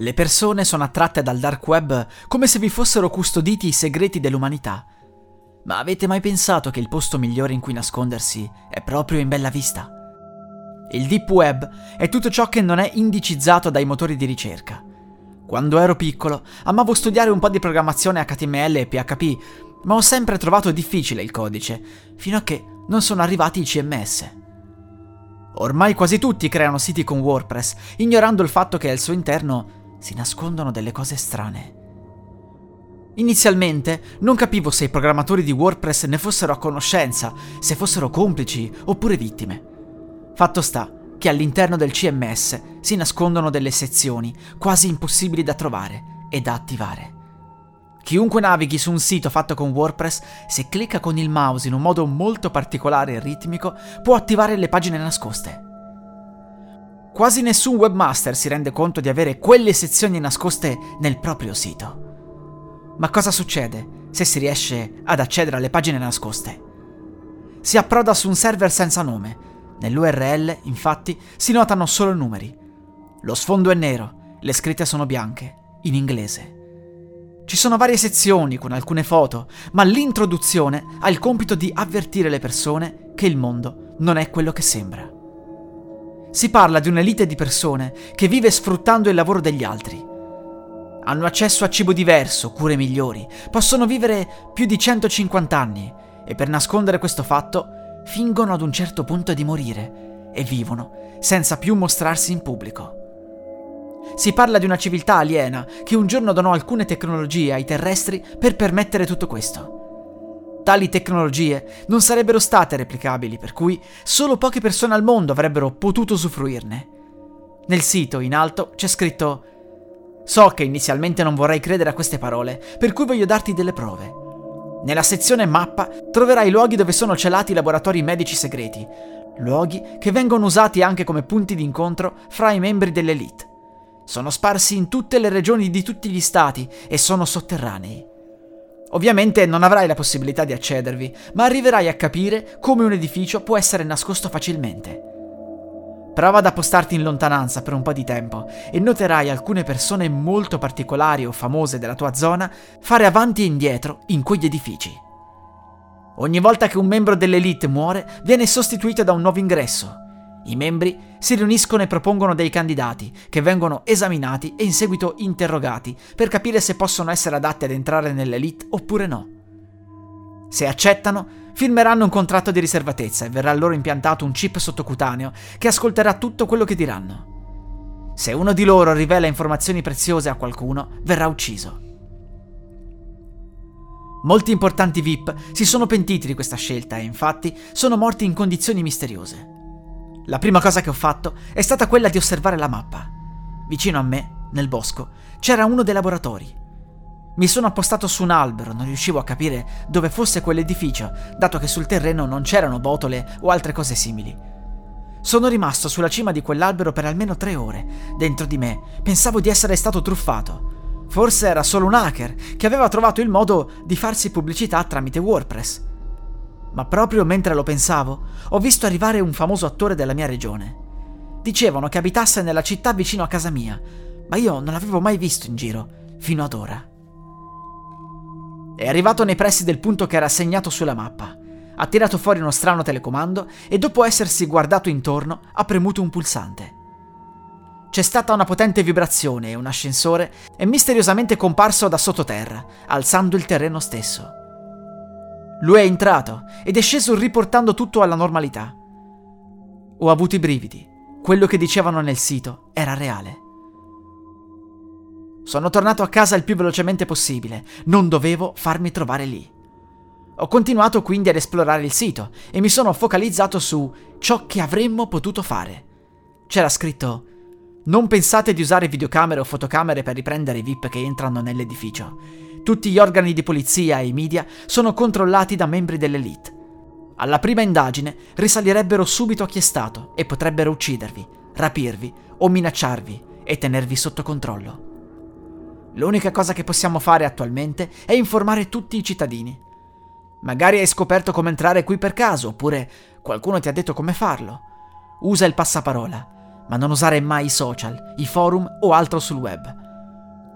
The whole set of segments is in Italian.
Le persone sono attratte dal dark web come se vi fossero custoditi i segreti dell'umanità. Ma avete mai pensato che il posto migliore in cui nascondersi è proprio in bella vista? Il deep web è tutto ciò che non è indicizzato dai motori di ricerca. Quando ero piccolo amavo studiare un po' di programmazione HTML e PHP, ma ho sempre trovato difficile il codice, fino a che non sono arrivati i CMS. Ormai quasi tutti creano siti con WordPress, ignorando il fatto che al suo interno si nascondono delle cose strane. Inizialmente non capivo se i programmatori di WordPress ne fossero a conoscenza, se fossero complici oppure vittime. Fatto sta che all'interno del CMS si nascondono delle sezioni quasi impossibili da trovare e da attivare. Chiunque navighi su un sito fatto con WordPress, se clicca con il mouse in un modo molto particolare e ritmico, può attivare le pagine nascoste. Quasi nessun webmaster si rende conto di avere quelle sezioni nascoste nel proprio sito. Ma cosa succede se si riesce ad accedere alle pagine nascoste? Si approda su un server senza nome. Nell'URL, infatti, si notano solo numeri. Lo sfondo è nero, le scritte sono bianche, in inglese. Ci sono varie sezioni con alcune foto, ma l'introduzione ha il compito di avvertire le persone che il mondo non è quello che sembra. Si parla di un'elite di persone che vive sfruttando il lavoro degli altri. Hanno accesso a cibo diverso, cure migliori, possono vivere più di 150 anni e per nascondere questo fatto fingono ad un certo punto di morire e vivono senza più mostrarsi in pubblico. Si parla di una civiltà aliena che un giorno donò alcune tecnologie ai terrestri per permettere tutto questo. Tali tecnologie non sarebbero state replicabili, per cui solo poche persone al mondo avrebbero potuto usufruirne. Nel sito, in alto, c'è scritto So che inizialmente non vorrei credere a queste parole, per cui voglio darti delle prove. Nella sezione mappa troverai luoghi dove sono celati laboratori medici segreti, luoghi che vengono usati anche come punti di incontro fra i membri dell'elite. Sono sparsi in tutte le regioni di tutti gli stati e sono sotterranei. Ovviamente non avrai la possibilità di accedervi, ma arriverai a capire come un edificio può essere nascosto facilmente. Prova ad appostarti in lontananza per un po' di tempo e noterai alcune persone molto particolari o famose della tua zona fare avanti e indietro in quegli edifici. Ogni volta che un membro dell'elite muore, viene sostituito da un nuovo ingresso. I membri si riuniscono e propongono dei candidati, che vengono esaminati e in seguito interrogati per capire se possono essere adatti ad entrare nell'elite oppure no. Se accettano, firmeranno un contratto di riservatezza e verrà loro impiantato un chip sottocutaneo che ascolterà tutto quello che diranno. Se uno di loro rivela informazioni preziose a qualcuno, verrà ucciso. Molti importanti VIP si sono pentiti di questa scelta e infatti sono morti in condizioni misteriose. La prima cosa che ho fatto è stata quella di osservare la mappa. Vicino a me, nel bosco, c'era uno dei laboratori. Mi sono appostato su un albero, non riuscivo a capire dove fosse quell'edificio, dato che sul terreno non c'erano botole o altre cose simili. Sono rimasto sulla cima di quell'albero per almeno tre ore. Dentro di me pensavo di essere stato truffato. Forse era solo un hacker che aveva trovato il modo di farsi pubblicità tramite WordPress. Ma proprio mentre lo pensavo, ho visto arrivare un famoso attore della mia regione. Dicevano che abitasse nella città vicino a casa mia, ma io non l'avevo mai visto in giro, fino ad ora. È arrivato nei pressi del punto che era segnato sulla mappa. Ha tirato fuori uno strano telecomando e dopo essersi guardato intorno ha premuto un pulsante. C'è stata una potente vibrazione e un ascensore è misteriosamente comparso da sottoterra, alzando il terreno stesso. Lui è entrato ed è sceso riportando tutto alla normalità. Ho avuto i brividi. Quello che dicevano nel sito era reale. Sono tornato a casa il più velocemente possibile. Non dovevo farmi trovare lì. Ho continuato quindi ad esplorare il sito e mi sono focalizzato su ciò che avremmo potuto fare. c'era scritto non pensate di usare videocamere o fotocamere per riprendere i VIP che entrano nell'edificio. Tutti gli organi di polizia e i media sono controllati da membri dell'elite. Alla prima indagine risalirebbero subito a chi è stato e potrebbero uccidervi, rapirvi o minacciarvi e tenervi sotto controllo. L'unica cosa che possiamo fare attualmente è informare tutti i cittadini. Magari hai scoperto come entrare qui per caso, oppure qualcuno ti ha detto come farlo. Usa il passaparola, ma non usare mai i social, i forum o altro sul web.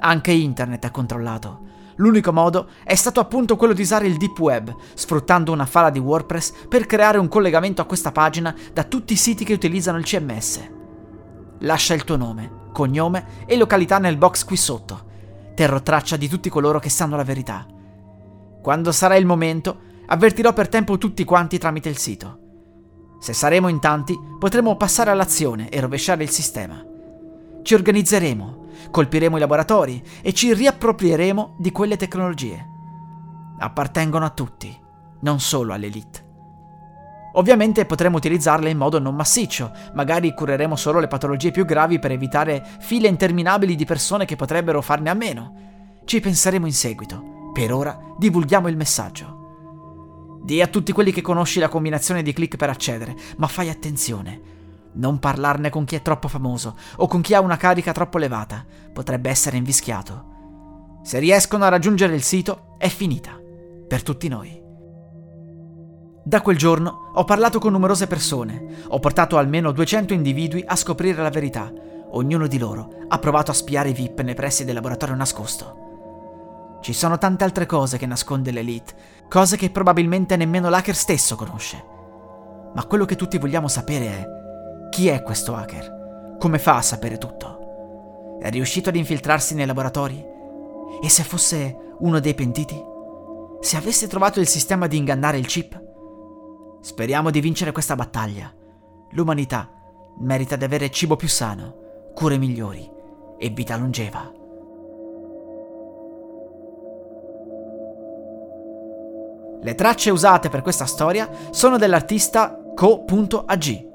Anche internet è controllato. L'unico modo è stato appunto quello di usare il deep web, sfruttando una fala di WordPress per creare un collegamento a questa pagina da tutti i siti che utilizzano il CMS. Lascia il tuo nome, cognome e località nel box qui sotto. Terrò traccia di tutti coloro che sanno la verità. Quando sarà il momento, avvertirò per tempo tutti quanti tramite il sito. Se saremo in tanti, potremo passare all'azione e rovesciare il sistema. Ci organizzeremo, colpiremo i laboratori e ci riapproprieremo di quelle tecnologie. Appartengono a tutti, non solo all'elite. Ovviamente potremo utilizzarle in modo non massiccio, magari cureremo solo le patologie più gravi per evitare file interminabili di persone che potrebbero farne a meno. Ci penseremo in seguito. Per ora divulghiamo il messaggio. Dì a tutti quelli che conosci la combinazione di click per accedere, ma fai attenzione. Non parlarne con chi è troppo famoso o con chi ha una carica troppo elevata, potrebbe essere invischiato. Se riescono a raggiungere il sito, è finita. Per tutti noi. Da quel giorno ho parlato con numerose persone, ho portato almeno 200 individui a scoprire la verità. Ognuno di loro ha provato a spiare i VIP nei pressi del laboratorio nascosto. Ci sono tante altre cose che nasconde l'Elite, cose che probabilmente nemmeno l'hacker stesso conosce. Ma quello che tutti vogliamo sapere è chi è questo hacker? Come fa a sapere tutto? È riuscito ad infiltrarsi nei laboratori? E se fosse uno dei pentiti? Se avesse trovato il sistema di ingannare il chip? Speriamo di vincere questa battaglia. L'umanità merita di avere cibo più sano, cure migliori e vita longeva. Le tracce usate per questa storia sono dell'artista Co.ag.